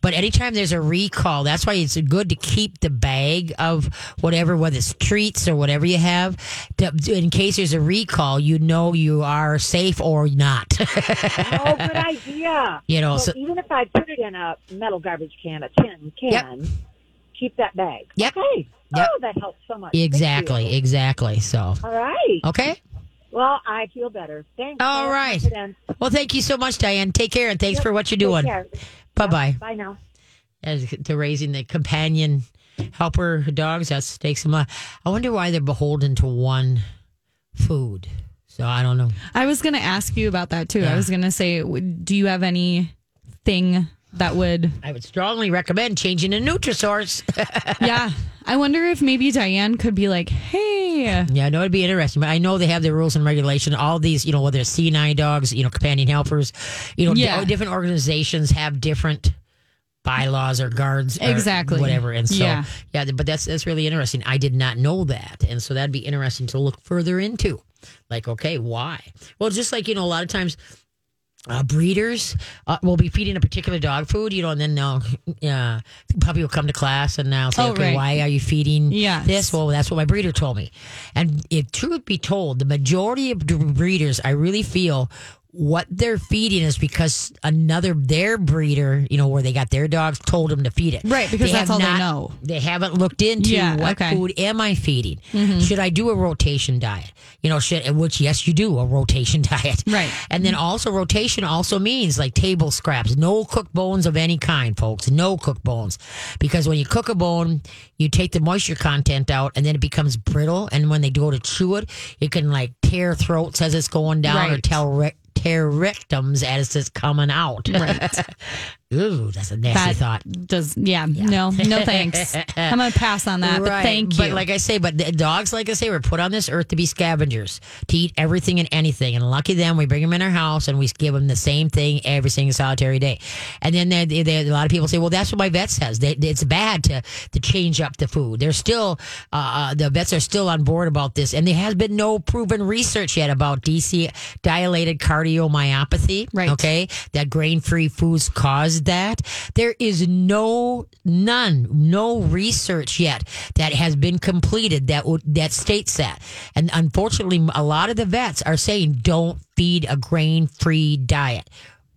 Speaker 1: But anytime there's a recall, that's why it's good to keep the bag of whatever, whether it's treats or whatever you have, to, in case there's a recall, you know you are safe or not.
Speaker 6: oh, good idea.
Speaker 1: you know,
Speaker 6: So,
Speaker 1: so
Speaker 6: even if I put it in a metal garbage can, a tin can, keep that bag.
Speaker 1: Yep.
Speaker 6: Okay.
Speaker 1: Yep.
Speaker 6: Oh, that helps so much.
Speaker 1: Exactly, exactly. So
Speaker 6: All right.
Speaker 1: okay.
Speaker 6: Well, I feel better. Thanks.
Speaker 1: All
Speaker 6: I have
Speaker 1: right.
Speaker 6: confidence.
Speaker 1: Well, thank you so much, Diane. Take care and thanks
Speaker 6: Yep,
Speaker 1: for what you're
Speaker 6: take
Speaker 1: doing.
Speaker 6: care.
Speaker 1: Bye bye.
Speaker 6: Bye now.
Speaker 1: As to raising the companion helper dogs, that takes them. I wonder why they're beholden to one food. So I don't know.
Speaker 2: I was going to ask you about that too.
Speaker 1: Yeah.
Speaker 2: I was going to say, do you have anything that would?
Speaker 1: I would strongly recommend changing to Nutrisource.
Speaker 2: yeah, I wonder if maybe Diane could be like, "Hey,
Speaker 1: Yeah, I know it'd be interesting, but I know they have their rules and regulation. All these, you know, whether it's K9 dogs, you know, companion helpers, you know,
Speaker 2: Yeah.
Speaker 1: di- different organizations have different bylaws or guards, or
Speaker 2: Exactly.
Speaker 1: whatever. And so,
Speaker 2: Yeah.
Speaker 1: yeah. but that's that's really interesting. I did not know that, and so that'd be interesting to look further into. Like, okay, why? Well, just like you know, a lot of times uh, breeders uh, will be feeding a particular dog food, you know, and then they'll, uh, puppy will come to class and now say,
Speaker 2: Oh,
Speaker 1: okay,
Speaker 2: right.
Speaker 1: why are you feeding
Speaker 2: Yes.
Speaker 1: this? Well, that's what my breeder told me. And if truth be told, the majority of breeders, I really feel what they're feeding is because another their breeder, you know, where they got their dogs, told them to feed it.
Speaker 2: Right, because
Speaker 1: They
Speaker 2: that's all they know.
Speaker 1: They haven't looked into
Speaker 2: Yeah,
Speaker 1: what
Speaker 2: okay. Mm-hmm.
Speaker 1: food am I feeding? Should I do a rotation diet? You know, should which yes, you do a rotation diet.
Speaker 2: Right.
Speaker 1: And then also rotation also means like table scraps, no cooked bones of any kind, folks. No cooked bones. Because when you cook a bone, you take the moisture content out and then it becomes brittle. And when they go to chew it, it can like tear throats as it's going down or
Speaker 2: Right.
Speaker 1: tell re- tear rectums as it's coming out.
Speaker 2: Right.
Speaker 1: Ooh, that's a nasty
Speaker 2: that
Speaker 1: thought.
Speaker 2: does yeah, no, no thanks. I'm gonna pass on that. But thank you.
Speaker 1: But like I say, but the dogs, like I say, were put on this earth to be scavengers, to eat everything and anything. And lucky them, we bring them in our house and we give them the same thing every single solitary day. And then they, they, they- a lot of people say, well, that's what my vet says. They, it's bad to to change up the food. They're still uh, uh, the vets are still on board about this, and there has been no proven research yet about DC dilated cardiomyopathy.
Speaker 2: Right.
Speaker 1: Okay, that grain free foods cause that. There is no none, no research yet that has been completed that that states that. And unfortunately, a lot of the vets are saying don't feed a grain free diet.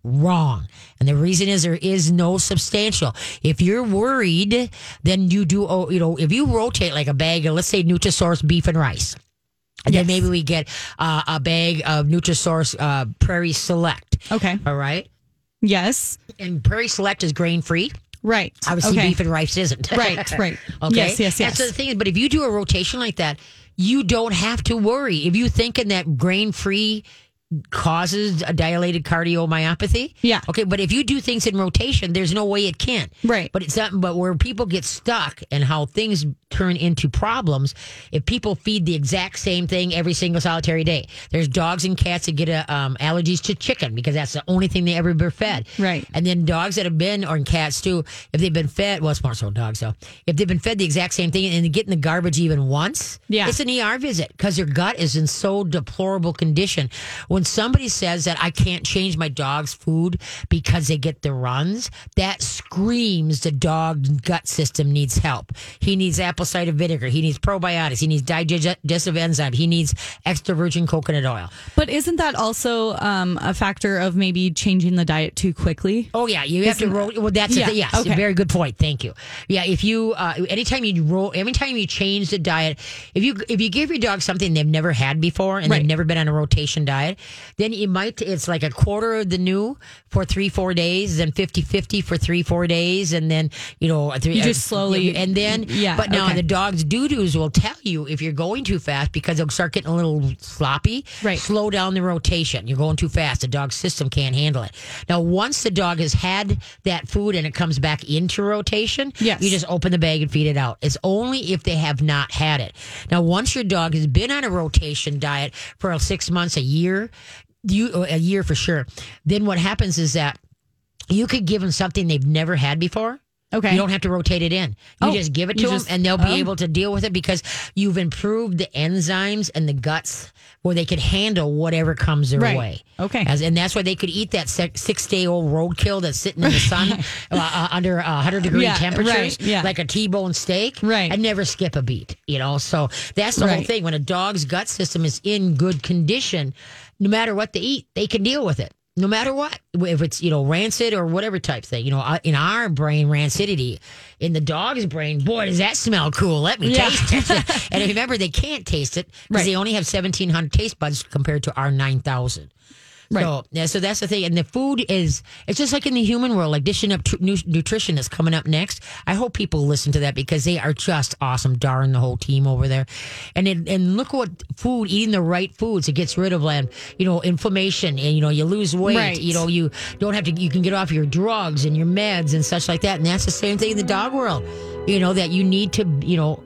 Speaker 1: Wrong. And the reason is there is no substantial. If you're worried, then you do, oh, you know, if you rotate like a bag of, let's say, Nutrisource beef and rice, and then maybe we get uh, a bag of Nutrisource uh, Prairie Select.
Speaker 2: okay.
Speaker 1: All right.
Speaker 2: Yes.
Speaker 1: And Prairie Select is grain free.
Speaker 2: Right.
Speaker 1: Obviously,
Speaker 2: okay.
Speaker 1: beef and rice isn't.
Speaker 2: Right, right.
Speaker 1: okay.
Speaker 2: Yes, yes, yes.
Speaker 1: That's the thing. is, But if you do a rotation like that, you don't have to worry. If you think in that grain free causes a dilated cardiomyopathy,
Speaker 2: Yeah.
Speaker 1: Okay. But if you do things in rotation, there's no way it can.
Speaker 2: Right.
Speaker 1: But it's not. But where people get stuck and how things turn into problems, if people feed the exact same thing every single solitary day, there's dogs and cats that get uh, um, allergies to chicken because that's the only thing they ever been fed.
Speaker 2: Right.
Speaker 1: And then dogs that have been, or cats too, if they've been fed, well, it's more so dogs though, if they've been fed the exact same thing and they get in the garbage even once,
Speaker 2: Yeah.
Speaker 1: it's an ER visit because their gut is in so deplorable condition. When somebody says that I can't change my dog's food because they get the runs, that screams the dog gut system needs help. He needs apple cider vinegar. He needs probiotics. He needs digestive enzyme. He needs extra virgin coconut oil.
Speaker 2: But isn't that also um, a factor of maybe changing the diet too quickly?
Speaker 1: Oh yeah, you have to
Speaker 2: Isn't-
Speaker 1: roll. Well, that's
Speaker 2: Yeah,
Speaker 1: thing. Yes,
Speaker 2: okay.
Speaker 1: very good point. Thank you. Yeah, if you uh, anytime you roll, anytime you change the diet, if you if you give your dog something they've never had before and
Speaker 2: Right.
Speaker 1: they've never been on a rotation diet, then you might it's like a quarter of the new for three four days, then 50-50 for three four days, and then you know three,
Speaker 2: You just slowly-
Speaker 1: and then
Speaker 2: Yeah,
Speaker 1: But now
Speaker 2: okay.
Speaker 1: the dog's doo doos will tell you if you're going too fast because they'll start getting a little sloppy.
Speaker 2: Right.
Speaker 1: Slow down the rotation. You're going too fast. The dog's system can't handle it. Now, once the dog has had that food and it comes back into rotation,
Speaker 2: Yes.
Speaker 1: you just open the bag and feed it out. It's only if they have not had it. Now, once your dog has been on a rotation diet for six months, a year, you uh, a year for sure, then what happens is that you could give them something they've never had before.
Speaker 2: Okay.
Speaker 1: You don't have to rotate it in. You
Speaker 2: Oh,
Speaker 1: just give it to them
Speaker 2: just-
Speaker 1: and they'll be
Speaker 2: oh.
Speaker 1: able to deal with it because you've improved the enzymes and the guts where they could handle whatever comes their
Speaker 2: Right.
Speaker 1: way.
Speaker 2: Okay.
Speaker 1: As, and that's why they could eat that six day old roadkill that's sitting in the sun uh, uh, under uh, 100 degree
Speaker 2: Yeah,
Speaker 1: temperatures,
Speaker 2: right, yeah.
Speaker 1: like a T bone steak,
Speaker 2: Right.
Speaker 1: and never skip a beat, you know? So that's the whole thing. When a dog's gut system is in good condition, no matter what they eat, they can deal with it. No matter what, if it's you know rancid or whatever type thing, you know, in our brain, rancidity. In the dog's brain, boy, does that smell cool? Let me
Speaker 2: Yeah.
Speaker 1: taste it. and remember, they can't taste it because
Speaker 2: Right.
Speaker 1: they only have seventeen hundred taste buds compared to our nine thousand.
Speaker 2: Right.
Speaker 1: So yeah, so that's the thing, and the food is it's just like in the human world, like dishing up tr- nu- nutrition is coming up next. I hope people listen to that because they are just awesome. Darn the whole team over there, and it, and look what food eating the right foods it gets rid of like you know inflammation and you know you lose weight.
Speaker 2: Right.
Speaker 1: You know you don't have to you can get off your drugs and your meds and such like that, and that's the same thing in the dog world. You know that you need to you know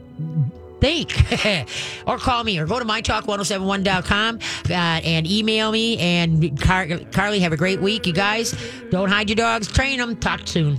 Speaker 1: think. Or call me or go to mytalk1071.com uh, and email me. And Car- carly have a great week. You guys don't hide your dogs. Train them talk soon